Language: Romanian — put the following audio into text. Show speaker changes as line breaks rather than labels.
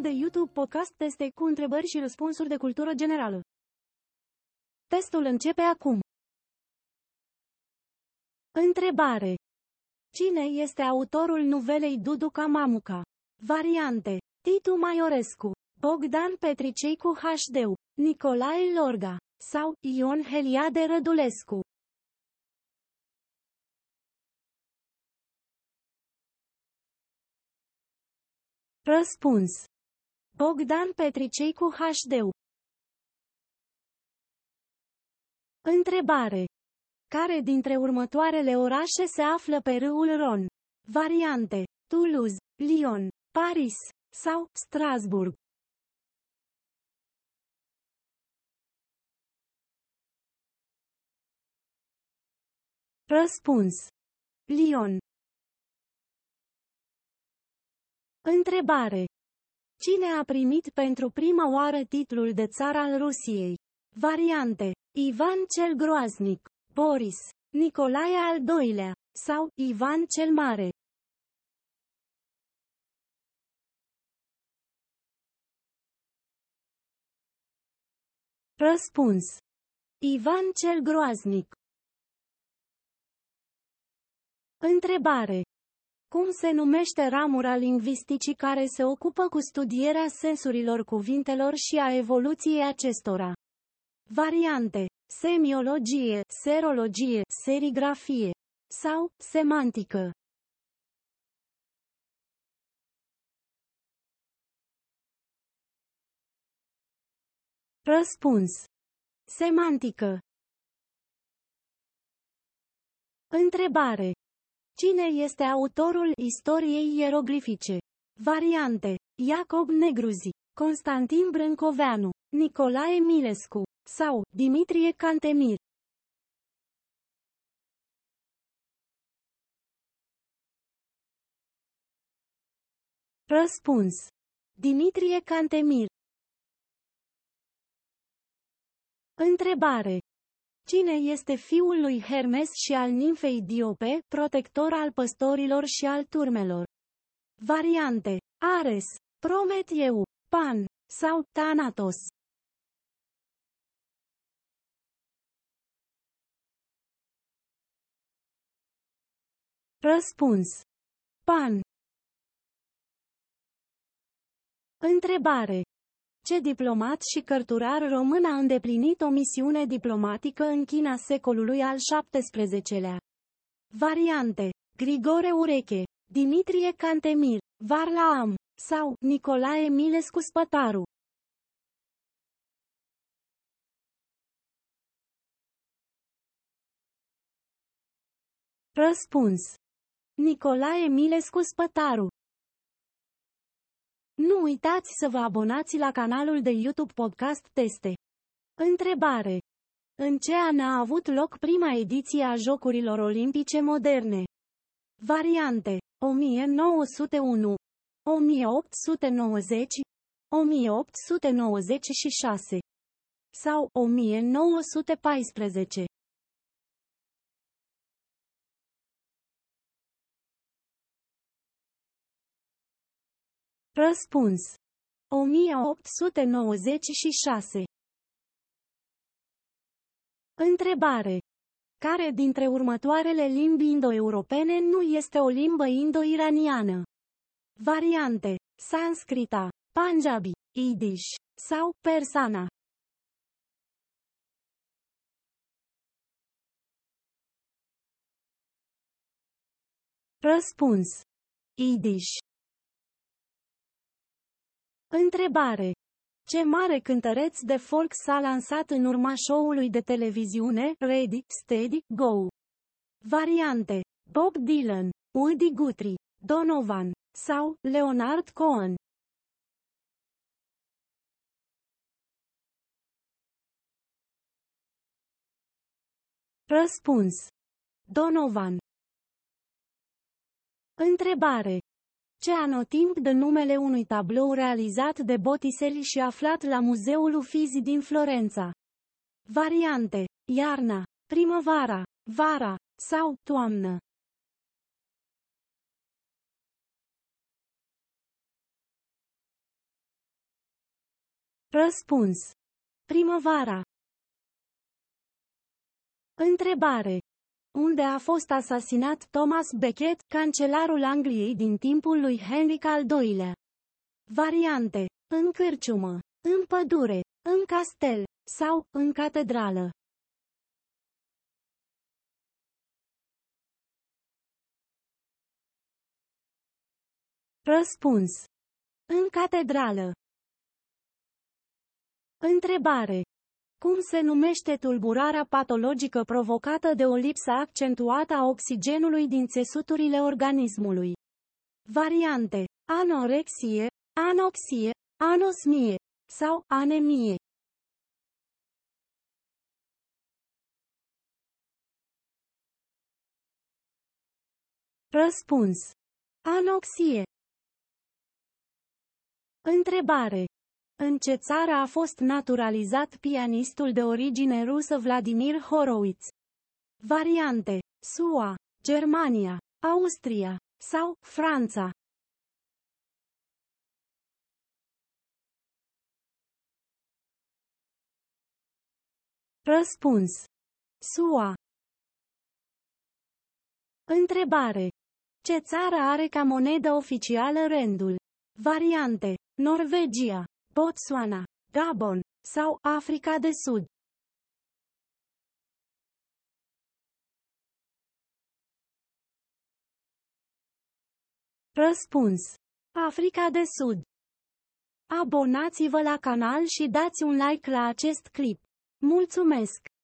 Canalul de YouTube Podcast Teste cu întrebări și răspunsuri de cultură generală. Testul începe acum. Întrebare. Cine este autorul nuvelei Duduca Mamuca? Variante. Titu Maiorescu, Bogdan Petricei cu HD, Nicolae Lorga sau Ion Heliade Rădulescu. Răspuns. Bogdan Petricei cu HD. Întrebare. Care dintre următoarele orașe se află pe râul Ron? Variante. Toulouse, Lyon, Paris sau Strasburg. Răspuns. Lyon. Întrebare. Cine a primit pentru prima oară titlul de țar al Rusiei? Variante. Ivan cel Groaznic, Boris, Nicolae al II-lea sau Ivan cel Mare. Răspuns. Ivan cel Groaznic. Întrebare. Cum se numește ramura lingvisticii care se ocupă cu studierea sensurilor cuvintelor și a evoluției acestora? Variante. Semiologie, serologie, serigrafie sau semantică. Răspuns. Semantică. Întrebare. Cine este autorul istoriei ieroglifice? Variante. Iacob Negruzi, Constantin Brâncoveanu, Nicolae Milescu sau Dimitrie Cantemir. Răspuns. Dimitrie Cantemir. Întrebare. Cine este fiul lui Hermes și al nimfei Diope, protector al păstorilor și al turmelor? Variante. Ares, Prometeu, Pan sau Thanatos. Răspuns. Pan. Întrebare. Ce diplomat și cărturar român a îndeplinit o misiune diplomatică în China secolului al XVII-lea? Variante. Grigore Ureche, Dimitrie Cantemir, Varla Am sau Nicolae Milescu Spătaru. Răspuns. Nicolae Milescu Spătaru nu uitați să vă abonați la canalul de YouTube Podcast Teste. Întrebare. În ce an a avut loc prima ediție a Jocurilor Olimpice Moderne? Variante. 1901, 1890, 1896 sau 1914. Răspuns. 1896 Întrebare. Care dintre următoarele limbi indo-europene nu este o limbă indo-iraniană? Variante. Sanscrita, Punjabi, Yiddish sau Persana. Răspuns. Yiddish Întrebare. Ce mare cântăreț de folk s-a lansat în urma show-ului de televiziune Ready, Steady, Go? Variante. Bob Dylan, Woody Guthrie, Donovan sau Leonard Cohen. Răspuns. Donovan. Întrebare. Ce anotimp de numele unui tablou realizat de Botticelli și aflat la Muzeul Uffizi din Florența. Variante. Iarna, primăvara, vara sau toamnă. Răspuns. Primăvara. Întrebare. Unde a fost asasinat Thomas Becket, cancelarul Angliei din timpul lui Henric al II-lea? Variante. În cârciumă, în pădure, în castel sau în catedrală. Răspuns. În catedrală. Întrebare. Cum se numește tulburarea patologică provocată de o lipsă accentuată a oxigenului din țesuturile organismului? Variante. Anorexie, anoxie, anosmie sau anemie. Răspuns. Anoxie. Întrebare. În ce țară a fost naturalizat pianistul de origine rusă Vladimir Horowitz? Variante. SUA, Germania, Austria sau Franța. Răspuns. SUA. Întrebare. Ce țară are ca monedă oficială rândul? Variante. Norvegia, Botswana, Gabon sau Africa de Sud. Răspuns. Africa de Sud. Abonați-vă la canal și dați un like la acest clip. Mulțumesc!